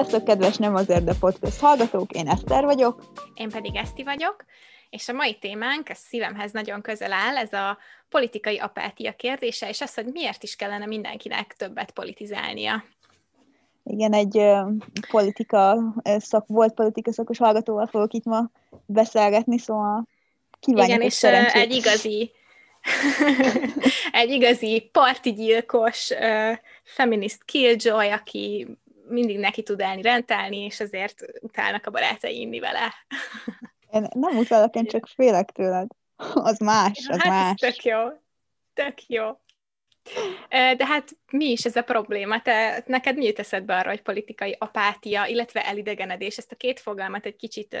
Sziasztok, kedves Nem azért, de podcast hallgatók, én Eszter vagyok. Én pedig Eszti vagyok, és a mai témánk, ez szívemhez nagyon közel áll, ez a politikai apátia kérdése, és az, hogy miért is kellene mindenkinek többet politizálnia. Igen, egy uh, politika szak, volt politika szakos hallgatóval fogok itt ma beszélgetni, szóval kívánjuk Igen, és szerencsét. egy igazi egy igazi partigyilkos uh, feminist killjoy, aki mindig neki tud elni rentálni, és azért utálnak a barátai inni vele. én nem utálok, én csak félek tőled. Az más, az hát más. tök jó. Tök jó. De hát mi is ez a probléma? Te, neked mi jut eszedbe arra, hogy politikai apátia, illetve elidegenedés? Ezt a két fogalmat egy kicsit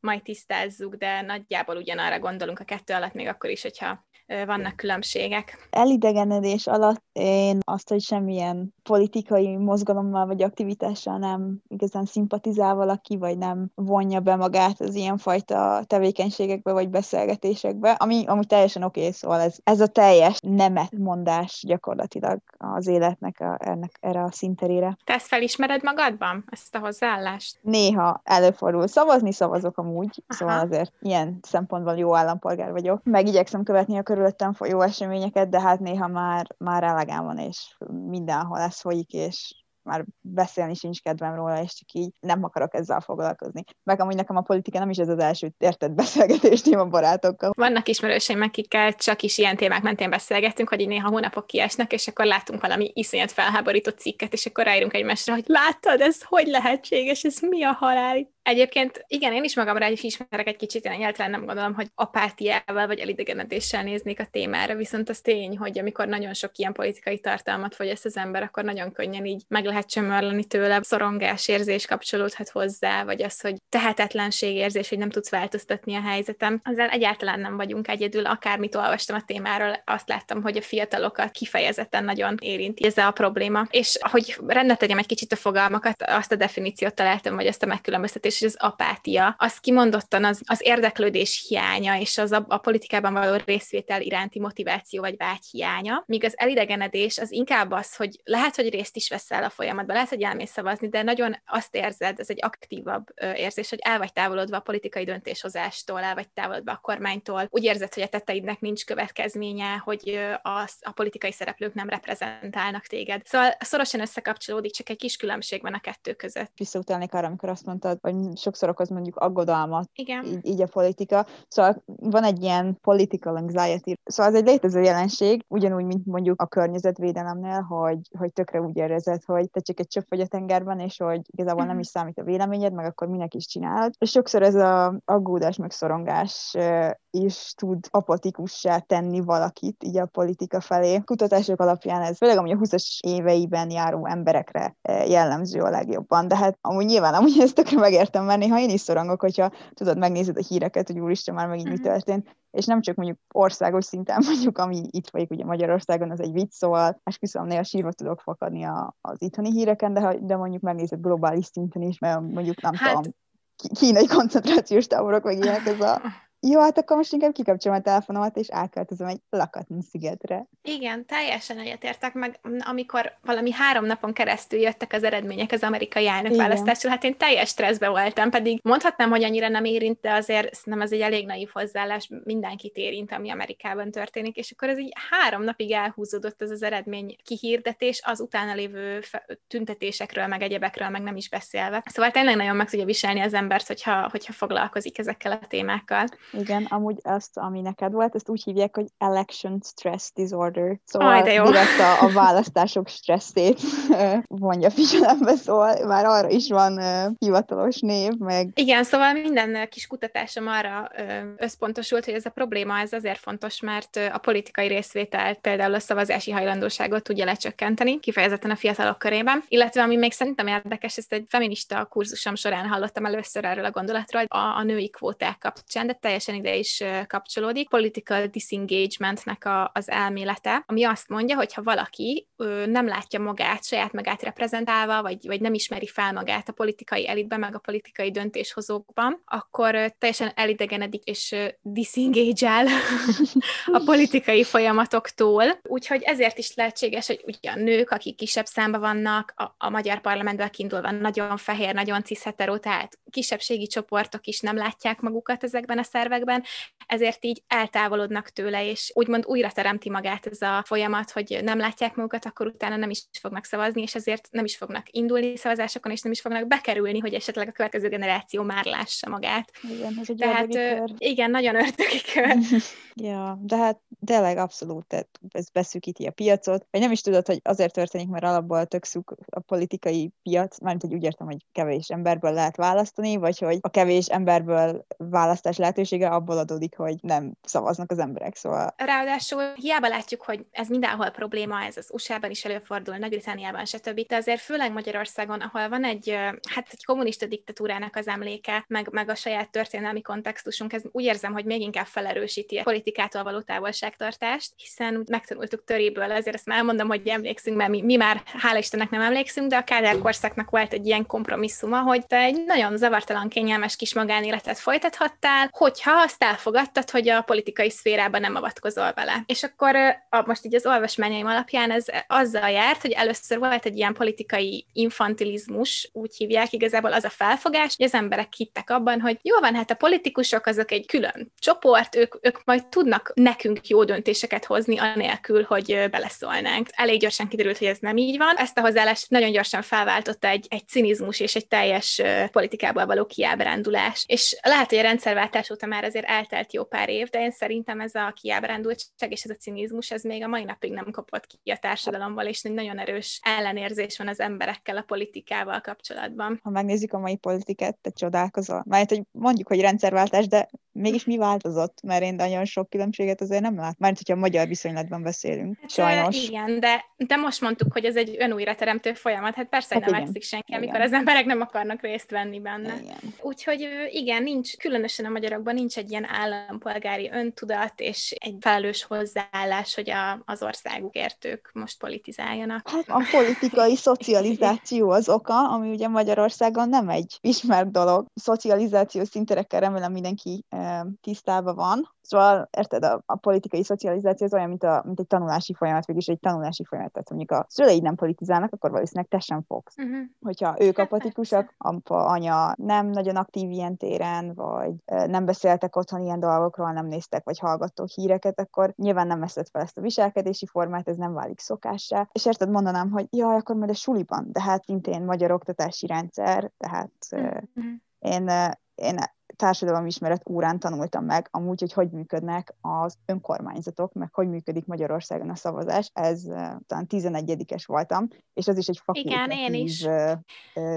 majd tisztázzuk, de nagyjából ugyanarra gondolunk a kettő alatt, még akkor is, hogyha vannak különbségek. Elidegenedés alatt én azt, hogy semmilyen politikai mozgalommal vagy aktivitással nem igazán szimpatizál valaki, vagy nem vonja be magát az ilyenfajta tevékenységekbe vagy beszélgetésekbe, ami, ami teljesen oké, okay, szóval ez, ez a teljes nemet mondás gyakorlatilag az életnek a, ennek, erre a szinterére. Te ezt felismered magadban, ezt a hozzáállást? Néha előfordul. Szavazni szavazok amúgy, Aha. szóval azért ilyen szempontból jó állampolgár vagyok. Meg igyekszem követni a körülöttem folyó eseményeket, de hát néha már, már elegem van, és mindenhol ez folyik, és már beszélni sincs kedvem róla, és csak így nem akarok ezzel foglalkozni. Meg amúgy nekem a politika nem is ez az első értett beszélgetés téma barátokkal. Vannak ismerőseim, akikkel csak is ilyen témák mentén beszélgettünk, hogy néha hónapok kiesnek, és akkor látunk valami iszonyat felháborító cikket, és akkor ráírunk egymásra, hogy láttad, ez hogy lehetséges, ez mi a halál? Egyébként igen, én is magamra is ismerek egy kicsit, én egyáltalán nem gondolom, hogy apátiával vagy elidegenedéssel néznék a témára, viszont az tény, hogy amikor nagyon sok ilyen politikai tartalmat fogyaszt az ember, akkor nagyon könnyen így meg lehet csömörleni tőle, szorongás érzés kapcsolódhat hozzá, vagy az, hogy tehetetlenség érzés, hogy nem tudsz változtatni a helyzetem. Azzal egyáltalán nem vagyunk egyedül, akármit olvastam a témáról, azt láttam, hogy a fiatalokat kifejezetten nagyon érinti ez a probléma. És hogy rendbe tegyem egy kicsit a fogalmakat, azt a definíciót találtam, vagy azt a megkülönböztetést, és az apátia, az kimondottan az, az érdeklődés hiánya, és az a, a politikában való részvétel iránti motiváció vagy vágy hiánya, míg az elidegenedés az inkább az, hogy lehet, hogy részt is veszel a folyamatban, lehet, hogy elmész szavazni, de nagyon azt érzed, ez egy aktívabb érzés, hogy el vagy távolodva a politikai döntéshozástól, el vagy távolodva a kormánytól, úgy érzed, hogy a tetteidnek nincs következménye, hogy a, a politikai szereplők nem reprezentálnak téged. Szóval szorosan összekapcsolódik, csak egy kis különbség van a kettő között. Visszautalnék arra, amikor azt mondtad, hogy sokszor okoz mondjuk aggodalmat, Igen. Így, így a politika. Szóval van egy ilyen political anxiety. Szóval ez egy létező jelenség, ugyanúgy, mint mondjuk a környezetvédelemnél, hogy, hogy tökre úgy érzed, hogy te csak egy csöpp vagy a tengerben, és hogy igazából nem is számít a véleményed, meg akkor minek is csinálod. És sokszor ez a aggódás, meg szorongás is tud apatikussá tenni valakit így a politika felé. Kutatások alapján ez főleg amúgy a 20-as éveiben járó emberekre jellemző a legjobban, de hát amúgy nyilván amúgy ezt tökre megértem, mert néha én is szorongok, hogyha tudod, megnézed a híreket, hogy úristen, már megint mi mhm. történt, és nem csak mondjuk országos szinten mondjuk, ami itt folyik ugye Magyarországon, az egy vicc, szóval esküszöm, néha sírva tudok fakadni a, az itthoni híreken, de, de mondjuk megnézed globális szinten is, mert mondjuk nem hát... tudom, kínai koncentrációs táborok, vagy ilyenek, ez a jó, hát akkor most inkább kikapcsolom a telefonomat, és elköltözöm egy lakatlan szigetre. Igen, teljesen egyetértek, meg amikor valami három napon keresztül jöttek az eredmények az amerikai elnökválasztásról, hát én teljes stresszbe voltam, pedig mondhatnám, hogy annyira nem érint, de azért nem ez egy elég naív hozzáállás, mindenkit érint, ami Amerikában történik, és akkor ez így három napig elhúzódott ez az eredmény kihirdetés, az utána lévő tüntetésekről, meg egyebekről, meg nem is beszélve. Szóval tényleg nagyon meg tudja viselni az embert, hogyha, hogyha foglalkozik ezekkel a témákkal. Igen, amúgy azt, ami neked volt, ezt úgy hívják, hogy election stress disorder. Szóval Aj, direkt a, a választások stresszét vonja figyelembe, szóval már arra is van uh, hivatalos név, meg... Igen, szóval minden kis kutatásom arra összpontosult, hogy ez a probléma ez azért fontos, mert a politikai részvételt, például a szavazási hajlandóságot tudja lecsökkenteni, kifejezetten a fiatalok körében, illetve ami még szerintem érdekes, ezt egy feminista kurzusom során hallottam először erről a gondolatról, a, a női kvóták kapcsán, de teljesen teljesen ide is kapcsolódik, political disengagementnek a, az elmélete, ami azt mondja, hogy ha valaki ö, nem látja magát, saját magát reprezentálva, vagy, vagy nem ismeri fel magát a politikai elitben, meg a politikai döntéshozókban, akkor ö, teljesen elidegenedik és disengage a politikai folyamatoktól. Úgyhogy ezért is lehetséges, hogy ugye a nők, akik kisebb számba vannak, a, a magyar parlamentből kiindulva nagyon fehér, nagyon cishetero, tehát kisebbségi csoportok is nem látják magukat ezekben a szervekben, ezért így eltávolodnak tőle, és úgymond újra teremti magát ez a folyamat, hogy nem látják magukat, akkor utána nem is fognak szavazni, és ezért nem is fognak indulni szavazásokon, és nem is fognak bekerülni, hogy esetleg a következő generáció már lássa magát. Igen, ez egy Tehát kör. igen, nagyon ördögi kör. ja, de hát tényleg abszolút, tehát ez beszűkíti a piacot, vagy nem is tudod, hogy azért történik, mert alapból tök a politikai piac, mármint, hogy úgy értem, hogy kevés emberből lehet választani, vagy hogy a kevés emberből választás lehetősége abból adódik, hogy nem szavaznak az emberek, szóval... Ráadásul hiába látjuk, hogy ez mindenhol probléma, ez az USA-ban is előfordul, Nagy-Britániában, stb. De azért főleg Magyarországon, ahol van egy, hát egy kommunista diktatúrának az emléke, meg, meg a saját történelmi kontextusunk, ez úgy érzem, hogy még inkább felerősíti a politikától való távolságtartást, hiszen úgy megtanultuk töréből, ezért ezt már elmondom, hogy emlékszünk, mert mi, mi már hála Istennek nem emlékszünk, de a Kádár korszaknak volt egy ilyen kompromisszuma, hogy te egy nagyon zavartalan, kényelmes kis magánéletet folytathattál, hogyha azt elfogadtad, hogy a politikai szférában nem avatkozol vele. És akkor a, most így az olvasmányaim alapján ez azzal járt, hogy először volt egy ilyen politikai infantilizmus, úgy hívják igazából az a felfogás, hogy az emberek hittek abban, hogy jó van, hát a politikusok azok egy külön csoport, ők, ők majd tudnak nekünk jó döntéseket hozni, anélkül, hogy beleszólnánk. Elég gyorsan kiderült, hogy ez nem így van. Ezt a hozzáállást nagyon gyorsan felváltotta egy, egy cinizmus és egy teljes politikából való kiábrándulás. És lehet, hogy a rendszerváltás óta már azért eltelt jó pár év, de én szerintem ez a kiábrándultság és ez a cinizmus, ez még a mai napig nem kapott ki a társadalomból, és egy nagyon erős ellenérzés van az emberekkel a politikával kapcsolatban. Ha megnézzük a mai politikát, te csodálkozol. Mert hogy mondjuk, hogy rendszerváltás, de mégis mi változott? Mert én nagyon sok különbséget azért nem lát. Mert hogyha a magyar viszonylatban beszélünk, hát, sajnos. Igen, de, de most mondtuk, hogy ez egy önújrateremtő folyamat. Hát persze, hát nem látszik senki, igen. amikor az emberek nem akarnak részt venni benne. Igen. Úgyhogy igen, nincs, különösen a magyarokban nincs egy ilyen állampolgári öntudat és egy felelős hozzáállás, hogy a, az országukért ők most politizáljanak. Hát a politikai szocializáció az oka, ami ugye Magyarországon nem egy ismert dolog. Szocializáció szinterekkel remélem mindenki tisztában van. Szóval, érted, a, a politikai szocializáció az olyan, mint, a, mint egy tanulási folyamat, végülis egy tanulási folyamat. Tehát mondjuk a szüleid nem politizálnak, akkor valószínűleg te sem fogsz. Uh-huh. Hogyha ők hát apatikusak, apa, anya nem nagyon aktív ilyen téren, vagy nem beszéltek otthon ilyen dolgokról, nem néztek, vagy hallgattok híreket, akkor nyilván nem veszed fel ezt a viselkedési formát, ez nem válik szokássá. És érted, mondanám, hogy jaj, akkor majd a suliban, de hát szintén magyar oktatási rendszer, tehát uh-huh. én, én társadalomismeret órán tanultam meg amúgy, hogy hogy működnek az önkormányzatok, meg hogy működik Magyarországon a szavazás. Ez talán 11-es voltam, és az is egy fakultatív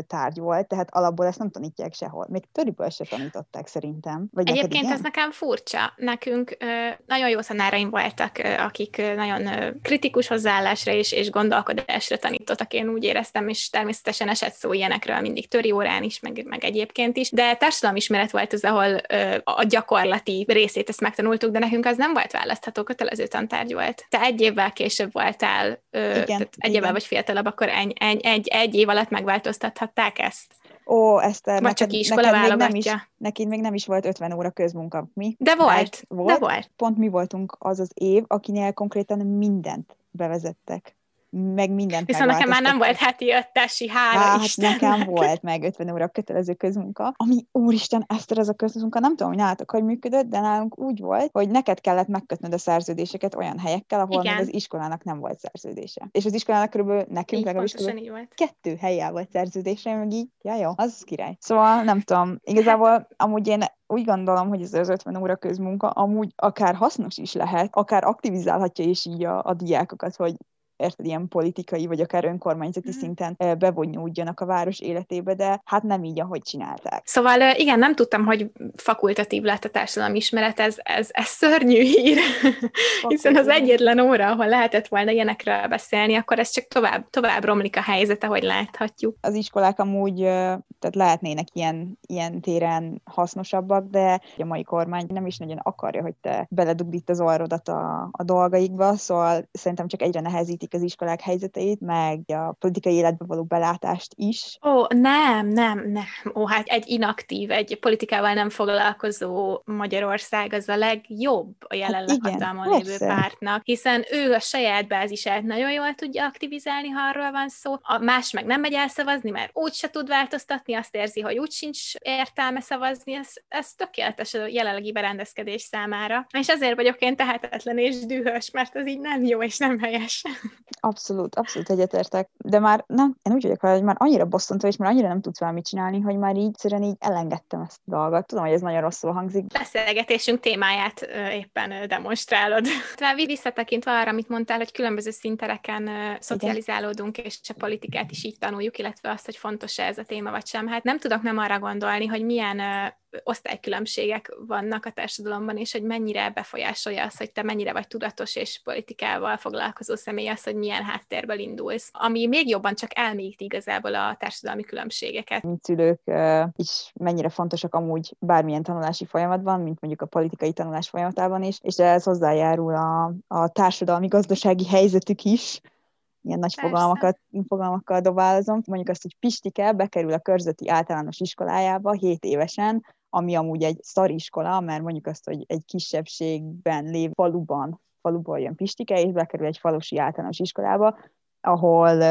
tárgy volt, tehát alapból ezt nem tanítják sehol. Még töriből se tanították szerintem. Vagy Egyébként ez nekem furcsa. Nekünk nagyon jó tanáraim voltak, akik nagyon kritikus hozzáállásra és, és gondolkodásra tanítottak, én úgy éreztem, és természetesen esett szó ilyenekről mindig töri órán is, meg, meg egyébként is, de társadalomismeret volt az, ahol a gyakorlati részét ezt megtanultuk, de nekünk az nem volt választható, kötelező tantárgy volt. Te egy évvel később voltál, igen, tehát egy évvel vagy fiatalabb, akkor egy, egy, egy, egy év alatt megváltoztathatták ezt? Ó, Eszter, Vagy neked, csak iskola neked még nem is, neked még nem is volt 50 óra közmunka, mi? De volt, volt, de volt. Pont mi voltunk az az év, akinél konkrétan mindent bevezettek meg mindent Viszont nekem már nem volt heti öttesi, hála hát, Isten. nekem volt meg 50 óra kötelező közmunka, ami úristen, Eszter, ez a közmunka, nem tudom, hogy nálatok hogy működött, de nálunk úgy volt, hogy neked kellett megkötnöd a szerződéseket olyan helyekkel, ahol még az iskolának nem volt szerződése. És az iskolának körülbelül nekünk legalábbis kettő helyen volt szerződése, meg így, ja jó, az király. Szóval nem tudom, igazából hát- amúgy én úgy gondolom, hogy ez az 50 óra közmunka amúgy akár hasznos is lehet, akár aktivizálhatja is így a, a diákokat, hogy érted, ilyen politikai, vagy akár önkormányzati mm. szinten bevonuljanak a város életébe, de hát nem így, ahogy csinálták. Szóval igen, nem tudtam, hogy fakultatív lett a társadalmi ismeret, ez, ez, ez szörnyű hír, hiszen az egyetlen óra, ahol lehetett volna ilyenekről beszélni, akkor ez csak tovább, tovább romlik a helyzet, ahogy láthatjuk. Az iskolák amúgy tehát lehetnének ilyen, ilyen téren hasznosabbak, de a mai kormány nem is nagyon akarja, hogy te beledugd itt az orrodat a, a dolgaikba, szóval szerintem csak egyre nehezítik az iskolák helyzeteit, meg a politikai életbe való belátást is. Ó, nem, nem, nem. Ó, hát egy inaktív, egy politikával nem foglalkozó Magyarország az a legjobb a jelenleg hát hatalmon lévő pártnak, hiszen ő a saját bázisát nagyon jól tudja aktivizálni, ha arról van szó. A más meg nem megy el szavazni, mert úgy se tud változtatni, azt érzi, hogy úgy sincs értelme szavazni, ez, ez tökéletes a jelenlegi berendezkedés számára. És ezért vagyok én tehetetlen és dühös, mert ez így nem jó és nem helyes. Abszolút, abszolút egyetértek. De már nem, én úgy vagyok hogy már annyira bosszantó, és már annyira nem tudsz valamit csinálni, hogy már így egyszerűen így elengedtem ezt a dolgot. Tudom, hogy ez nagyon rosszul hangzik. Beszélgetésünk témáját éppen demonstrálod. Tehát visszatekintve arra, amit mondtál, hogy különböző szintereken szocializálódunk, és a politikát is így tanuljuk, illetve azt, hogy fontos-e ez a téma vagy sem. Hát nem tudok nem arra gondolni, hogy milyen osztálykülönbségek vannak a társadalomban, és hogy mennyire befolyásolja az, hogy te mennyire vagy tudatos és politikával foglalkozó személy az, hogy milyen háttérből indulsz. Ami még jobban csak elmélyíti igazából a társadalmi különbségeket. Mint szülők is mennyire fontosak amúgy bármilyen tanulási folyamatban, mint mondjuk a politikai tanulás folyamatában is, és ez hozzájárul a, a társadalmi gazdasági helyzetük is, ilyen nagy fogalmakat, fogalmakkal dobálozom. Mondjuk azt, hogy Pistike bekerül a körzeti általános iskolájába 7 évesen, ami amúgy egy szariskola, mert mondjuk azt, hogy egy kisebbségben lév faluban, faluból jön Pistike, és bekerül egy falusi általános iskolába, ahol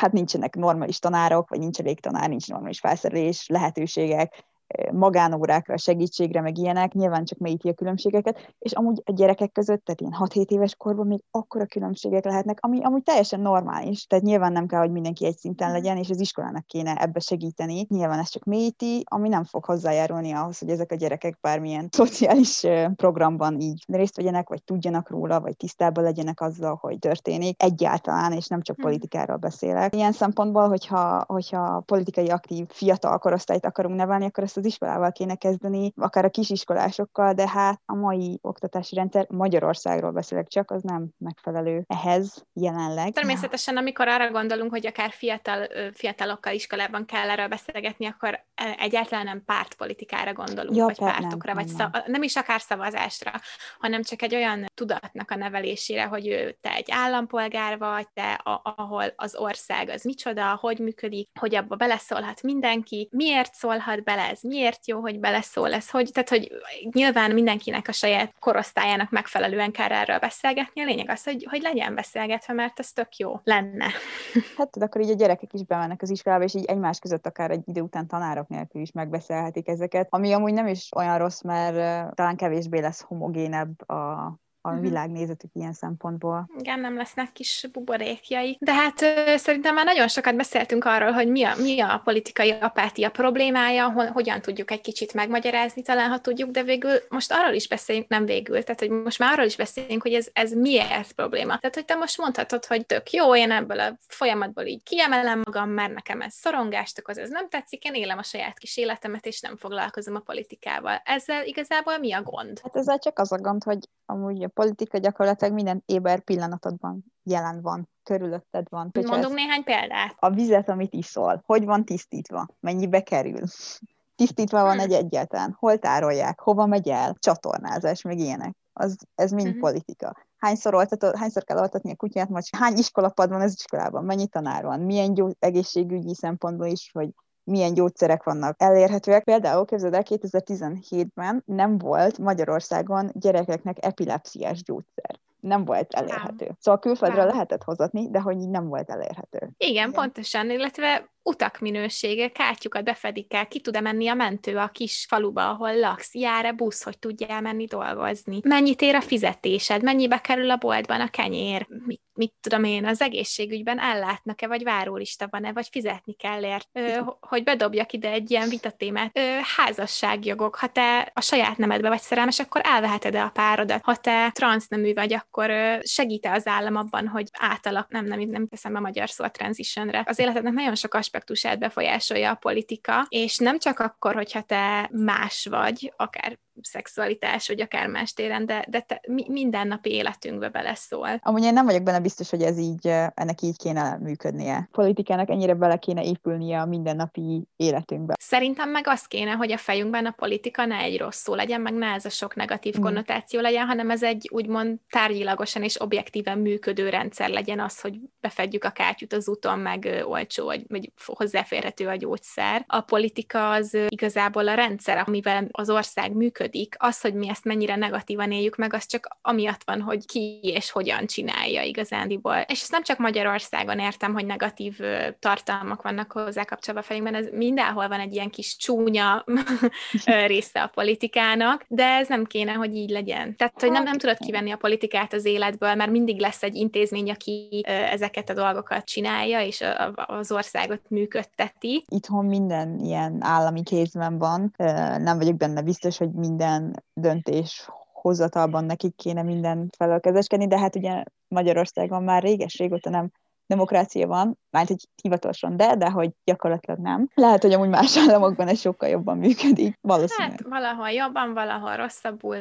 hát nincsenek normális tanárok, vagy nincs elég tanár, nincs normális felszerelés, lehetőségek, magánórákra, segítségre, meg ilyenek, nyilván csak mélyíti a különbségeket, és amúgy a gyerekek között, tehát ilyen 6-7 éves korban még akkora különbségek lehetnek, ami amúgy teljesen normális, tehát nyilván nem kell, hogy mindenki egy szinten mm. legyen, és az iskolának kéne ebbe segíteni, nyilván ez csak mélyíti, ami nem fog hozzájárulni ahhoz, hogy ezek a gyerekek bármilyen szociális programban így részt vegyenek, vagy tudjanak róla, vagy tisztában legyenek azzal, hogy történik egyáltalán, és nem csak mm. politikáról beszélek. Ilyen szempontból, hogyha, hogyha politikai aktív fiatal korosztályt akarunk nevelni, akkor ezt az iskolával kéne kezdeni, akár a kisiskolásokkal, de hát a mai oktatási rendszer Magyarországról beszélek csak, az nem megfelelő ehhez jelenleg. Természetesen, amikor arra gondolunk, hogy akár fiatal, fiatalokkal iskolában kell erről beszélgetni, akkor egyáltalán nem pártpolitikára gondolunk, ja, vagy pártokra, nem, vagy nem. Szav- nem is akár szavazásra, hanem csak egy olyan tudatnak a nevelésére, hogy ő, te egy állampolgár vagy, te a, ahol az ország az micsoda, hogy működik, hogy abba beleszólhat mindenki, miért szólhat bele, ez miért jó, hogy beleszól ez, hogy, tehát, hogy nyilván mindenkinek a saját korosztályának megfelelően kell erről beszélgetni, a lényeg az, hogy, hogy legyen beszélgetve, mert ez tök jó lenne. Hát tudod, akkor így a gyerekek is bemennek az iskolába, és így egymás között akár egy idő után tanárok nélkül is megbeszélhetik ezeket, ami amúgy nem is olyan rossz, mert talán kevésbé lesz homogénebb a a uh-huh. világnézetük ilyen szempontból. Igen, nem lesznek kis buborékjai. De hát ö, szerintem már nagyon sokat beszéltünk arról, hogy mi a, mi a politikai apátia problémája, ho, hogyan tudjuk egy kicsit megmagyarázni, talán ha tudjuk, de végül most arról is beszéljünk, nem végül, tehát hogy most már arról is beszéljünk, hogy ez, ez miért probléma. Tehát, hogy te most mondhatod, hogy tök jó, én ebből a folyamatból így kiemelem magam, mert nekem ez szorongást okoz, ez nem tetszik, én élem a saját kis életemet, és nem foglalkozom a politikával. Ezzel igazából mi a gond? Hát ezzel csak az a gond, hogy amúgy a politika gyakorlatilag minden éber pillanatodban jelen van, körülötted van. Mondunk néhány példát. A vizet, amit iszol, hogy van tisztítva, mennyibe kerül, tisztítva van egy egyáltalán, hol tárolják, hova megy el, csatornázás, meg ilyenek. Az, ez mind uh-huh. politika. Hányszor, oltatod, hányszor kell oltatni a kutyát, vagy hány iskolapad van az iskolában, mennyi tanár van, milyen gyó, egészségügyi szempontból is, hogy milyen gyógyszerek vannak elérhetőek. Például képzeld el, 2017-ben nem volt Magyarországon gyerekeknek epilepsziás gyógyszer nem volt elérhető. Szóval külföldről lehetett hozatni, de hogy így nem volt elérhető. Igen, Igen, pontosan, illetve utak minősége, kátyukat befedik el, ki tud-e menni a mentő a kis faluba, ahol laksz, jár-e busz, hogy tudjál menni dolgozni, mennyit ér a fizetésed, mennyibe kerül a boltban a kenyér, mit, mit tudom én, az egészségügyben ellátnak-e, vagy várólista van-e, vagy fizetni kell ért, ö, hogy bedobjak ide egy ilyen vitatémát. Ö, házasságjogok, ha te a saját nemedbe vagy szerelmes, akkor elveheted-e a párodat. Ha te transznemű vagy, akkor segít az állam abban, hogy átalak, nem, nem, nem teszem a magyar szó a transitionre. Az életednek nagyon sok aspektusát befolyásolja a politika, és nem csak akkor, hogyha te más vagy, akár szexualitás, vagy akár más téren, de, de te, mi, mindennapi életünkbe beleszól. Amúgy én nem vagyok benne biztos, hogy ez így, ennek így kéne működnie. Politikának ennyire bele kéne épülnie a mindennapi életünkbe. Szerintem meg az kéne, hogy a fejünkben a politika ne egy rossz szó legyen, meg ne ez a sok negatív mm. konnotáció legyen, hanem ez egy úgymond tárgyilagosan és objektíven működő rendszer legyen az, hogy befedjük a kátyút az úton, meg olcsó, vagy, vagy hozzáférhető a gyógyszer. A politika az igazából a rendszer, amivel az ország működik, működik. Az, hogy mi ezt mennyire negatívan éljük meg, az csak amiatt van, hogy ki és hogyan csinálja igazándiból. És ezt nem csak Magyarországon értem, hogy negatív tartalmak vannak hozzá kapcsolatban fejünkben, ez mindenhol van egy ilyen kis csúnya része a politikának, de ez nem kéne, hogy így legyen. Tehát, hogy nem, nem tudod kivenni a politikát az életből, mert mindig lesz egy intézmény, aki ezeket a dolgokat csinálja, és az országot működteti. Itthon minden ilyen állami kézben van, nem vagyok benne biztos, hogy mind minden döntés hozatalban nekik kéne minden felől kezeskedni, de hát ugye Magyarországon már réges régóta nem demokrácia van, mert hogy hivatalosan de, de hogy gyakorlatilag nem. Lehet, hogy amúgy más államokban ez sokkal jobban működik, valószínűleg. Hát valahol jobban, valahol rosszabbul.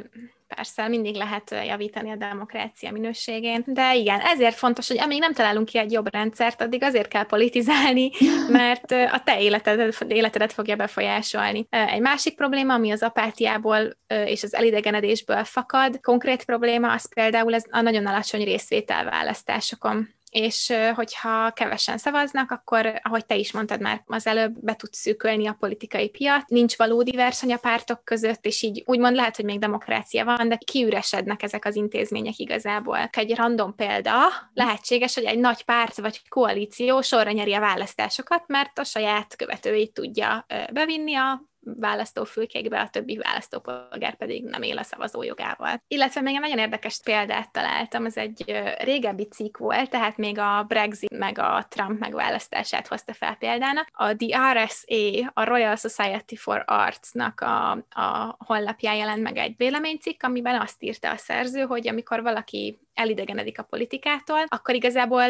Persze, mindig lehet javítani a demokrácia minőségén, de igen, ezért fontos, hogy amíg nem találunk ki egy jobb rendszert, addig azért kell politizálni, mert a te életedet, életedet fogja befolyásolni. Egy másik probléma, ami az apátiából és az elidegenedésből fakad, konkrét probléma, az például ez a nagyon alacsony részvétel választásokon és hogyha kevesen szavaznak, akkor, ahogy te is mondtad már az előbb, be tudsz szűkölni a politikai piac, nincs valódi verseny a pártok között, és így úgymond lehet, hogy még demokrácia van, de kiüresednek ezek az intézmények igazából. Egy random példa, lehetséges, hogy egy nagy párt vagy koalíció sorra nyeri a választásokat, mert a saját követőit tudja bevinni a választófülkékbe, a többi választópolgár pedig nem él a szavazójogával. Illetve még egy nagyon érdekes példát találtam, ez egy régebbi cikk volt, tehát még a Brexit meg a Trump megválasztását hozta fel példának. A The RSA, a Royal Society for Arts-nak a, a honlapján jelent meg egy véleménycikk, amiben azt írta a szerző, hogy amikor valaki elidegenedik a politikától, akkor igazából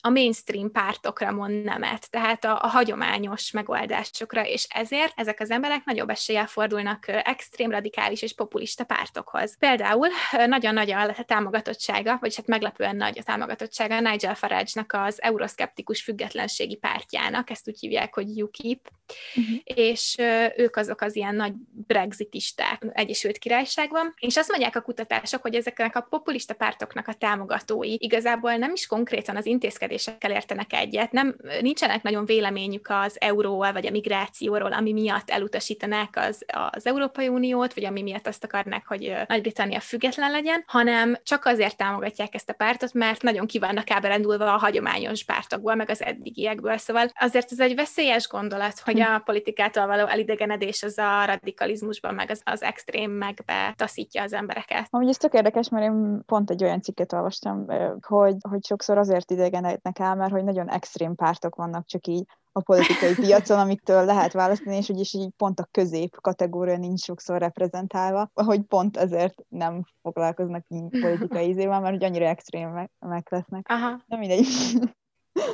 a mainstream pártokra mond nemet, tehát a, a hagyományos megoldásokra, és ezért ezek az emberek nagyobb eséllyel fordulnak extrém, radikális és populista pártokhoz. Például nagyon nagy a támogatottsága, vagy hát meglepően nagy a támogatottsága Nigel Farage-nak az euroszkeptikus függetlenségi pártjának, ezt úgy hívják, hogy UKIP, uh-huh. és ők azok az ilyen nagy brexitisták Egyesült Királyságban, és azt mondják a kutatások, hogy ezeknek a populista pártoknak a támogatói igazából nem is konkrétan az intézkedések intézkedésekkel értenek egyet. Nem, nincsenek nagyon véleményük az euróval vagy a migrációról, ami miatt elutasítanák az, az Európai Uniót, vagy ami miatt azt akarnák, hogy Nagy-Britannia független legyen, hanem csak azért támogatják ezt a pártot, mert nagyon kívánnak áberendulva a hagyományos pártokból, meg az eddigiekből. Szóval azért ez egy veszélyes gondolat, hogy a politikától való elidegenedés az a radikalizmusban, meg az, az extrém megbe taszítja az embereket. Amúgy ez tök érdekes, mert én pont egy olyan cikket olvastam, hogy, hogy sokszor azért idegen felejtnek el, mert hogy nagyon extrém pártok vannak csak így a politikai piacon, amiktől lehet választani, és hogy is így pont a közép kategória nincs sokszor reprezentálva, hogy pont ezért nem foglalkoznak így politikai ízével, mert hogy annyira extrémek lesznek. Aha. Nem mindegy.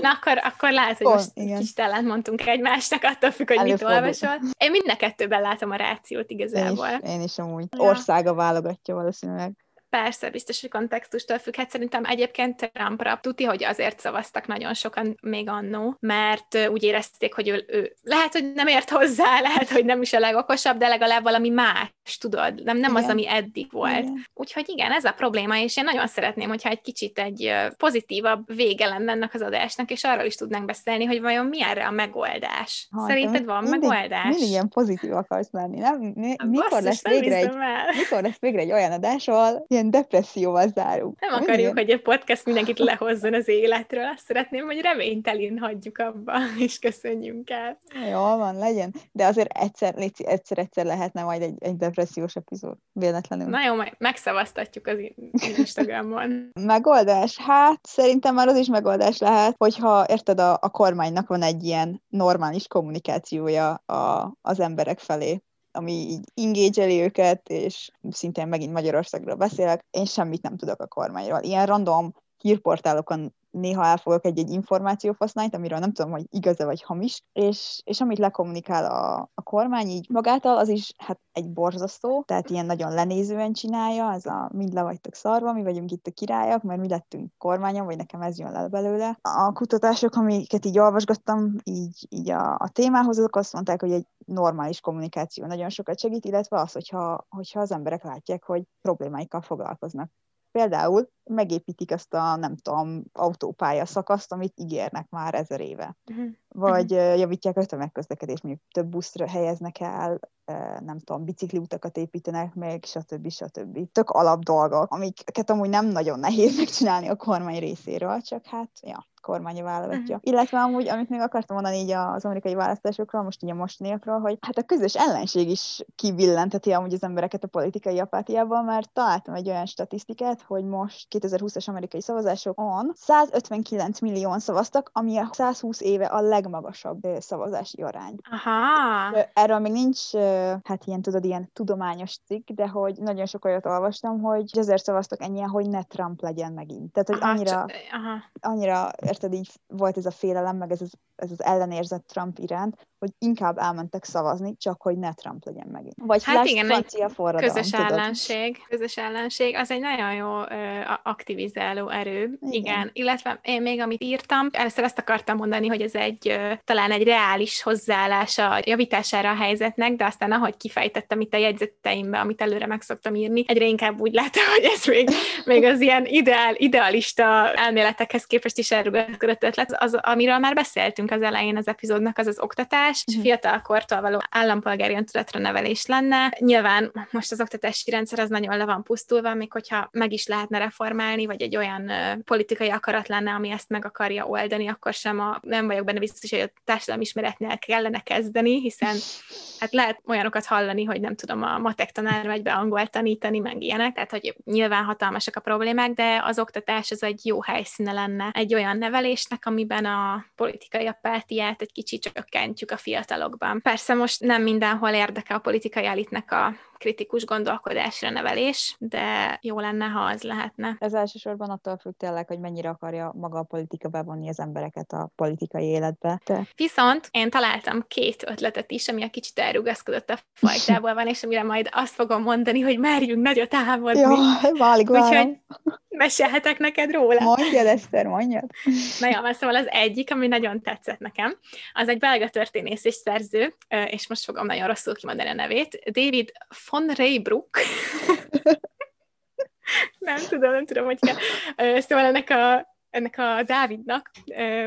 Na akkor, akkor lehet, hogy most igen. kicsit ellentmondtunk egymásnak, attól függ, hogy mit olvasol. Én mind a kettőben látom a rációt igazából. Én is, én is amúgy. Ja. Országa válogatja valószínűleg. Persze, biztos, hogy kontextustól függ. Hát szerintem egyébként Trumpra tuti, hogy azért szavaztak nagyon sokan még annó, mert úgy érezték, hogy ő, ő lehet, hogy nem ért hozzá, lehet, hogy nem is a legokosabb, de legalább valami más, tudod, nem, nem az, ami eddig volt. Igen. Úgyhogy igen, ez a probléma, és én nagyon szeretném, hogyha egy kicsit egy pozitívabb vége lenne ennek az adásnak, és arról is tudnánk beszélni, hogy vajon mi erre a megoldás. Ha, Szerinted van mindig, megoldás? Mindig ilyen pozitív akarsz lenni, nem? Mi, mikor, lesz végre egy, mikor lesz végre egy olyan adás, ahol ilyen depresszióval zárunk. Nem akarjuk, hogy a podcast mindenkit lehozzon az életről, azt szeretném, hogy reménytelin hagyjuk abba, és köszönjünk el. Jól van, legyen. De azért egyszer, egyszer-egyszer lehetne majd egy, egy depressziós epizód, véletlenül. Na jó, majd megszavaztatjuk az Instagramon. megoldás? Hát szerintem már az is megoldás lehet, hogyha érted, a, a kormánynak van egy ilyen normális kommunikációja a, az emberek felé ami így ingégyeli őket, és szintén megint Magyarországról beszélek, én semmit nem tudok a kormányról. Ilyen random hírportálokon néha elfogok egy-egy információfasznányt, amiről nem tudom, hogy igaz-e vagy hamis, és, és amit lekommunikál a, a kormány így magától, az is hát egy borzasztó, tehát ilyen nagyon lenézően csinálja, ez a mind le vagytok szarva, mi vagyunk itt a királyok, mert mi lettünk kormányon, vagy nekem ez jön le belőle. A kutatások, amiket így olvasgattam, így, így a, a témához, azok azt mondták, hogy egy normális kommunikáció nagyon sokat segít, illetve az, hogyha, hogyha az emberek látják, hogy problémáikkal foglalkoznak. Például megépítik ezt a, nem tudom, autópálya szakaszt, amit ígérnek már ezer éve. Uh-huh. Vagy uh, javítják a tömegközlekedést, mondjuk több buszra helyeznek el, nem tudom, bicikliutakat építenek meg, stb. stb. Tök alap dolgok, amiket amúgy nem nagyon nehéz megcsinálni a kormány részéről, csak hát, ja, kormánya válogatja. Uh-huh. Illetve amúgy, amit még akartam mondani így az amerikai választásokról, most így a mostaniakról, hogy hát a közös ellenség is kivillenteti amúgy az embereket a politikai apátiában, mert találtam egy olyan statisztikát, hogy most 2020-as amerikai szavazásokon 159 millióan szavaztak, ami a 120 éve a legmagasabb szavazási arány. Aha. Erről még nincs, hát ilyen tudod, ilyen tudományos cikk, de hogy nagyon sok olyat olvastam, hogy ezért szavaztak ennyien, hogy ne Trump legyen megint. Tehát, hogy annyira, aha, annyira érted, így volt ez a félelem, meg ez az, ez az ellenérzet Trump iránt, hogy inkább elmentek szavazni, csak hogy ne Trump legyen megint. Vagy hát igen, francia forradalom, közös tudod? ellenség, közös ellenség, az egy nagyon jó ö, aktivizáló erő, igen. igen. Illetve én még amit írtam, először azt akartam mondani, hogy ez egy ö, talán egy reális hozzáállás a javítására a helyzetnek, de aztán ahogy kifejtettem itt a jegyzeteimbe, amit előre meg szoktam írni, egyre inkább úgy látom, hogy ez még, még az ilyen ideál, idealista elméletekhez képest is elrugaszkodott ötlet, az, amiről már beszéltünk az elején az epizódnak, az az oktatás, oktatás, és uh-huh. fiatalkortól való állampolgári öntudatra nevelés lenne. Nyilván most az oktatási rendszer az nagyon le van pusztulva, még hogyha meg is lehetne reformálni, vagy egy olyan politikai akarat lenne, ami ezt meg akarja oldani, akkor sem a, nem vagyok benne biztos, hogy a társadalmi ismeretnél kellene kezdeni, hiszen hát lehet olyanokat hallani, hogy nem tudom, a matek tanár megy be angol tanítani, meg ilyenek, tehát hogy nyilván hatalmasak a problémák, de az oktatás az egy jó helyszíne lenne egy olyan nevelésnek, amiben a politikai apátiát egy kicsit csökkentjük a fiatalokban. Persze most nem mindenhol érdekel a politikai elitnek a kritikus gondolkodásra nevelés, de jó lenne, ha az lehetne. Ez elsősorban attól függ tényleg, hogy mennyire akarja maga a politika bevonni az embereket a politikai életbe. De... Viszont én találtam két ötletet is, ami a kicsit elrugaszkodott a fajtából van, és amire majd azt fogom mondani, hogy merjünk nagyot álmodni. Jó, válik, Úgyhogy mesélhetek neked róla. Mondjad, Eszter, mondjad. Na jó, szóval az egyik, ami nagyon tetszett nekem, az egy belga történész és szerző, és most fogom nagyon rosszul kimondani a nevét, David von Reybruck. nem tudom, nem tudom, hogy kell. Szóval ennek a ennek a Dávidnak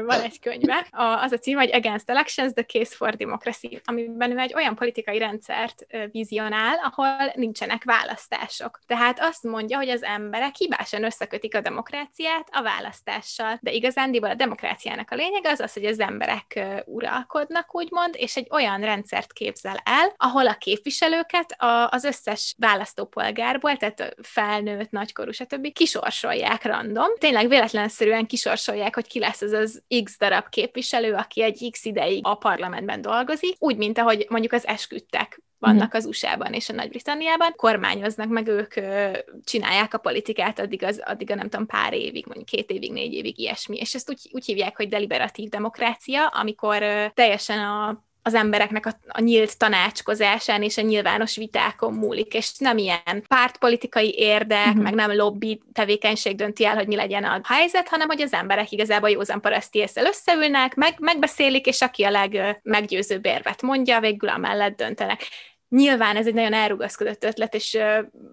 van egy könyve, az a cím, hogy Against Elections, The Case for Democracy, amiben ő egy olyan politikai rendszert vizionál, ahol nincsenek választások. Tehát azt mondja, hogy az emberek hibásan összekötik a demokráciát a választással, de igazándiból a demokráciának a lényeg az az, hogy az emberek uralkodnak, úgymond, és egy olyan rendszert képzel el, ahol a képviselőket az összes választópolgárból, tehát felnőtt, nagykorú, stb. kisorsolják random. Tényleg véletlenszerűen egyszerűen kisorsolják, hogy ki lesz az az X darab képviselő, aki egy X ideig a parlamentben dolgozik, úgy, mint ahogy mondjuk az esküdtek vannak az USA-ban és a Nagy-Britanniában, kormányoznak, meg ők ö, csinálják a politikát addig, az, addig a nem tudom, pár évig, mondjuk két évig, négy évig, ilyesmi. És ezt úgy, úgy hívják, hogy deliberatív demokrácia, amikor ö, teljesen a az embereknek a, a nyílt tanácskozásán és a nyilvános vitákon múlik, és nem ilyen pártpolitikai érdek, uh-huh. meg nem lobby tevékenység dönti el, hogy mi legyen a helyzet, hanem hogy az emberek igazából józan paraszti észre összeülnek, meg, megbeszélik, és aki a legmeggyőzőbb érvet mondja, végül amellett döntenek. Nyilván ez egy nagyon elrugaszkodott ötlet, és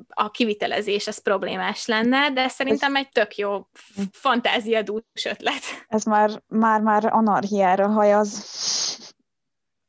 a kivitelezés az problémás lenne, de szerintem egy tök jó fantáziadús ötlet. Ez már, már, már anarchiára hajaz.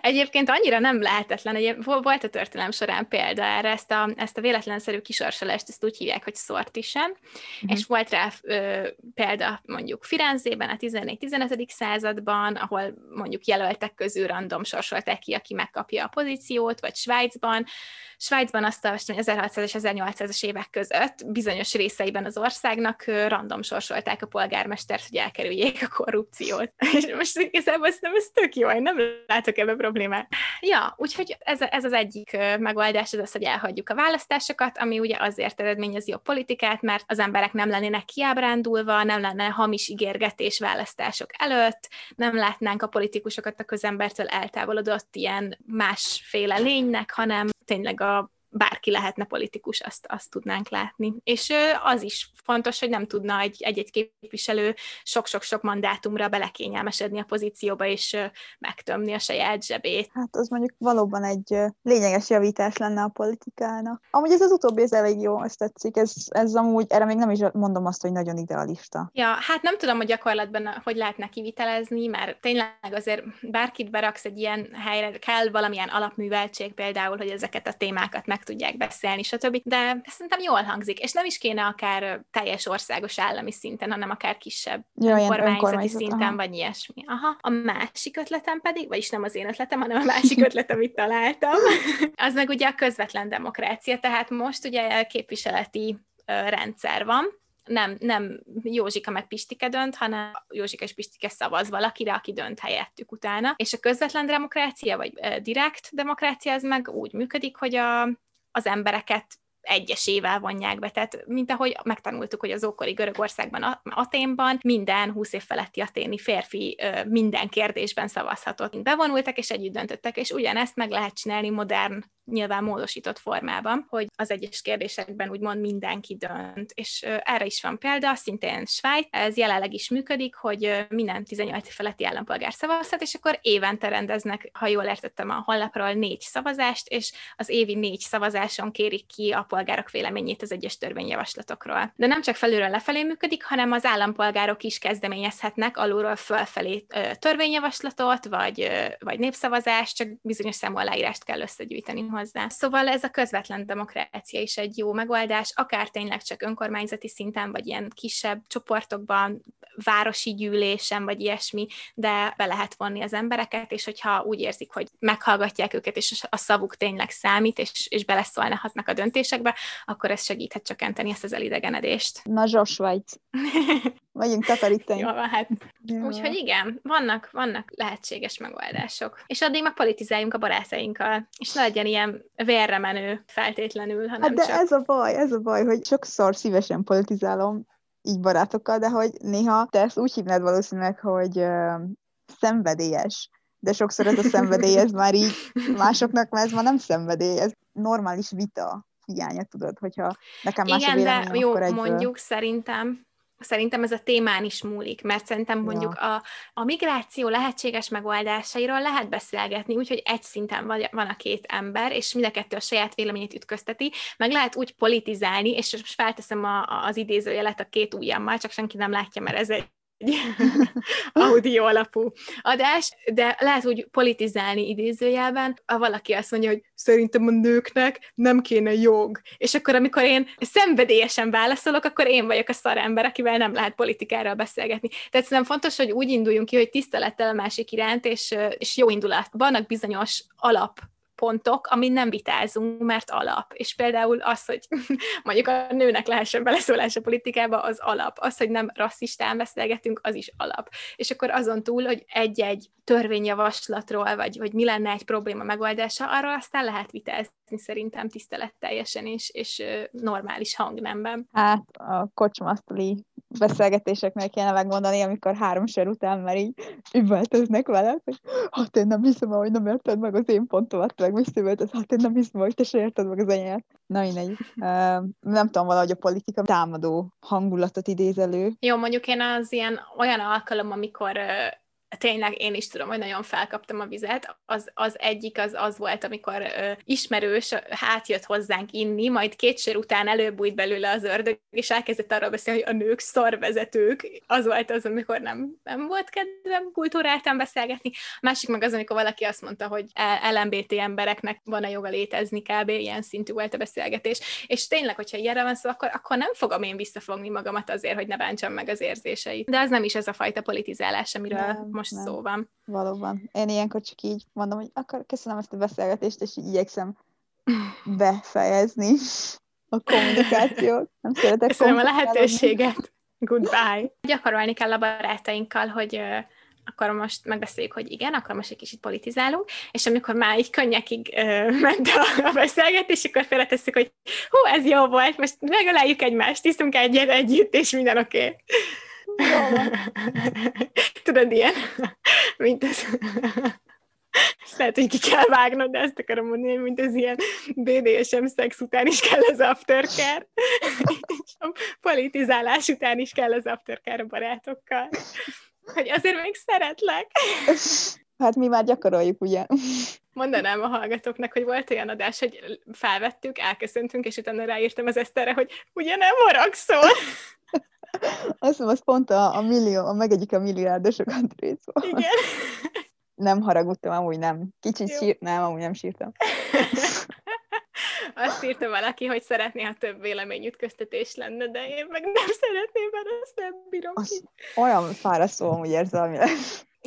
Egyébként annyira nem lehetetlen, egy, volt a történelem során példa erre, ezt a, ezt a véletlenszerű kisorsolást, ezt úgy hívják, hogy sortition, uh-huh. és volt rá ö, példa mondjuk Firenzében a 14-15. században, ahol mondjuk jelöltek közül random sorsolták ki, aki megkapja a pozíciót, vagy Svájcban. Svájcban azt a 1600 és 1800-as évek között bizonyos részeiben az országnak random sorsolták a polgármestert, hogy elkerüljék a korrupciót. És most igazából nem ez tök jó, én nem látok ebbe problémát. Ja, úgyhogy ez, ez az egyik megoldás, ez az, hogy elhagyjuk a választásokat, ami ugye azért eredményezi a politikát, mert az emberek nem lennének kiábrándulva, nem lenne hamis ígérgetés választások előtt, nem látnánk a politikusokat a közembertől eltávolodott ilyen másféle lénynek, hanem tényleg a bárki lehetne politikus, azt, azt tudnánk látni. És az is fontos, hogy nem tudna egy, egy-egy képviselő sok-sok-sok mandátumra belekényelmesedni a pozícióba, és megtömni a saját zsebét. Hát az mondjuk valóban egy lényeges javítás lenne a politikának. Amúgy ez az utóbbi, ez elég jó, ezt tetszik. Ez, ez amúgy, erre még nem is mondom azt, hogy nagyon idealista. Ja, hát nem tudom, hogy gyakorlatban hogy lehetne kivitelezni, mert tényleg azért bárkit beraksz egy ilyen helyre, kell valamilyen alapműveltség például, hogy ezeket a témákat meg tudják beszélni, stb. De szerintem jól hangzik, és nem is kéne akár teljes országos állami szinten, hanem akár kisebb ja, önkormányzati szinten, aha. vagy ilyesmi. Aha. A másik ötletem pedig, vagyis nem az én ötletem, hanem a másik ötlet, amit találtam, az meg ugye a közvetlen demokrácia, tehát most ugye képviseleti rendszer van, nem, nem Józsika meg Pistike dönt, hanem Józsika és Pistike szavaz valakire, aki dönt helyettük utána. És a közvetlen demokrácia, vagy direkt demokrácia, az meg úgy működik, hogy a, az embereket egyesével vonják be. Tehát, mint ahogy megtanultuk, hogy az ókori Görögországban, Aténban minden 20 év feletti aténi férfi minden kérdésben szavazhatott. Bevonultak és együtt döntöttek, és ugyanezt meg lehet csinálni modern nyilván módosított formában, hogy az egyes kérdésekben úgymond mindenki dönt. És erre is van példa, szintén Svájc, ez jelenleg is működik, hogy minden 18 feletti állampolgár szavazhat, és akkor évente rendeznek, ha jól értettem a honlapról, négy szavazást, és az évi négy szavazáson kérik ki a polgárok véleményét az egyes törvényjavaslatokról. De nem csak felülről lefelé működik, hanem az állampolgárok is kezdeményezhetnek alulról fölfelé törvényjavaslatot, vagy, vagy népszavazást, csak bizonyos számú aláírást kell összegyűjteni hozzá. Szóval ez a közvetlen demokrácia is egy jó megoldás, akár tényleg csak önkormányzati szinten, vagy ilyen kisebb csoportokban, városi gyűlésen, vagy ilyesmi, de be lehet vonni az embereket, és hogyha úgy érzik, hogy meghallgatják őket, és a szavuk tényleg számít, és, és beleszólhatnak a döntésekbe, akkor ez segíthet csökkenteni ezt az elidegenedést. Na, Zsosvájc. Megyünk takarítani. Jó, hát. Ja. Úgyhogy igen, vannak, vannak lehetséges megoldások. És addig meg politizáljunk a barátainkkal, és ne legyen ilyen vérre menő feltétlenül, hanem hát de csak... ez a baj, ez a baj, hogy sokszor szívesen politizálom így barátokkal, de hogy néha te ezt úgy hívnád valószínűleg, hogy uh, szenvedélyes. De sokszor ez a szenvedély, ez már így másoknak, mert ez már nem szenvedély, ez normális vita hiánya, tudod, hogyha nekem más Igen, a de jó, egyből... mondjuk szerintem szerintem ez a témán is múlik, mert szerintem mondjuk ja. a, a migráció lehetséges megoldásairól lehet beszélgetni, úgyhogy egy szinten van, van a két ember, és mind a kettő a saját véleményét ütközteti, meg lehet úgy politizálni, és most felteszem a, az idézőjelet a két ujjammal, csak senki nem látja, mert ez egy audio alapú adás, de lehet úgy politizálni idézőjelben, ha valaki azt mondja, hogy szerintem a nőknek nem kéne jog. És akkor, amikor én szenvedélyesen válaszolok, akkor én vagyok a szar ember, akivel nem lehet politikáról beszélgetni. Tehát szerintem fontos, hogy úgy induljunk ki, hogy tisztelettel a másik iránt, és, és jó indulat. Vannak bizonyos alap pontok, amin nem vitázunk, mert alap. És például az, hogy mondjuk a nőnek lehessen beleszólás a politikába, az alap. Az, hogy nem rasszistán beszélgetünk, az is alap. És akkor azon túl, hogy egy-egy törvényjavaslatról, vagy, vagy mi lenne egy probléma megoldása, arról aztán lehet vitázni szerintem tiszteletteljesen és, és normális hangnemben. Hát a kocsmasztali beszélgetéseknél kéne megmondani, amikor három sor után már így üvöltöznek vele, hogy hát én nem hiszem, hogy nem érted meg az én pontomat, meg visszaüvöltöz, hát én nem hiszem, hogy te se érted meg az enyémet. Na mindegy. Uh, nem tudom, valahogy a politika támadó hangulatot idéz elő. Jó, mondjuk én az ilyen olyan alkalom, amikor uh, tényleg én is tudom, hogy nagyon felkaptam a vizet. Az, az egyik az az volt, amikor ö, ismerős hátjött hozzánk inni, majd két sör után előbújt belőle az ördög, és elkezdett arról beszélni, hogy a nők szarvezetők. Az volt az, amikor nem, nem volt kedvem kultúráltan beszélgetni. A másik meg az, amikor valaki azt mondta, hogy LMBT embereknek van a joga létezni, kb. ilyen szintű volt a beszélgetés. És tényleg, hogyha ilyenre van szó, akkor, akkor nem fogom én visszafogni magamat azért, hogy ne bántsam meg az érzéseit. De az nem is ez a fajta politizálás, amiről nem, most nem. szó van. Valóban. Én ilyenkor csak így mondom, hogy akkor köszönöm ezt a beszélgetést, és így igyekszem befejezni a kommunikációt. Nem szeretek Köszönöm a lehetőséget. Goodbye. Gyakorolni kell a barátainkkal, hogy akkor most megbeszéljük, hogy igen, akkor most egy kicsit politizálunk, és amikor már így könnyekig ö, ment a, a beszélgetés, akkor félretesszük, hogy hú, ez jó volt, most megöleljük egymást, iszunk egyet együtt, és minden oké. Okay. Tudod, ilyen, mint ez... Ezt lehet, hogy ki kell vágnod, de ezt akarom mondani, mint ez ilyen BDSM szex után is kell az aftercare, és a politizálás után is kell az aftercare a barátokkal. Hogy azért még szeretlek. Hát mi már gyakoroljuk, ugye? Mondanám a hallgatóknak, hogy volt olyan adás, hogy felvettük, elköszöntünk, és utána ráírtam az Eszterre, hogy ugye nem haragszol. Azt mondom, az pont a, a millió, a megegyik a milliárdosok Andrész Igen. Nem haragudtam, amúgy nem. Kicsit sírt, nem, amúgy nem sírtam. Azt írta valaki, hogy szeretné, ha több véleményütköztetés lenne, de én meg nem szeretném, mert ezt nem bírom az ki. Olyan fárasztó amúgy érzelmileg.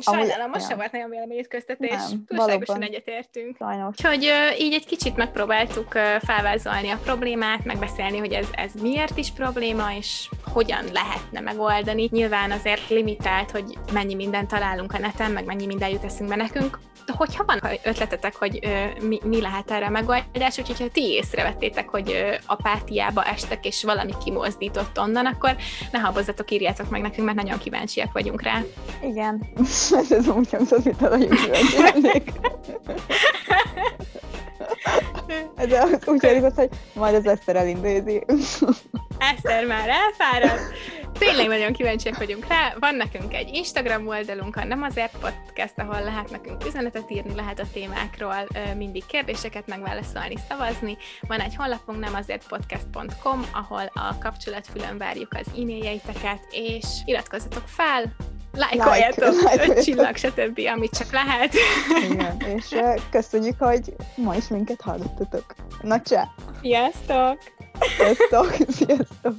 Sajnálom, most sem volt nagyon véleményütköztetés. Túlságosan egyetértünk. Sajnos. Úgyhogy így egy kicsit megpróbáltuk felvázolni a problémát, megbeszélni, hogy ez, ez miért is probléma, és hogyan lehetne megoldani. Nyilván azért limitált, hogy mennyi mindent találunk a neten, meg mennyi minden jut eszünkbe nekünk. Hogyha van ötletetek, hogy uh, mi, mi lehet erre a megoldás, úgyhogy ha ti észrevettétek, hogy uh, apátiába estek, és valami kimozdított onnan, akkor ne habozzatok, írjátok meg nekünk, mert nagyon kíváncsiak vagyunk rá. Igen. Ez úgy hangzott, mint a nagyon kíváncsi Ez úgy hangzott, hogy majd az Eszter elintézi. Eszter már elfáradt. Tényleg nagyon kíváncsiak vagyunk rá. Van nekünk egy Instagram oldalunk, a Nem azért podcast, ahol lehet nekünk üzenetet írni, lehet a témákról mindig kérdéseket megválaszolni, szavazni. Van egy honlapunk, nem azért podcast.com, ahol a kapcsolatfülön várjuk az e-mailjeitek és iratkozzatok fel, lájkoljátok, like, like, csillag, stb., amit csak lehet. Igen, és köszönjük, hogy ma is minket hallgattatok. Na csá! Sziasztok! Sziasztok! Sziasztok!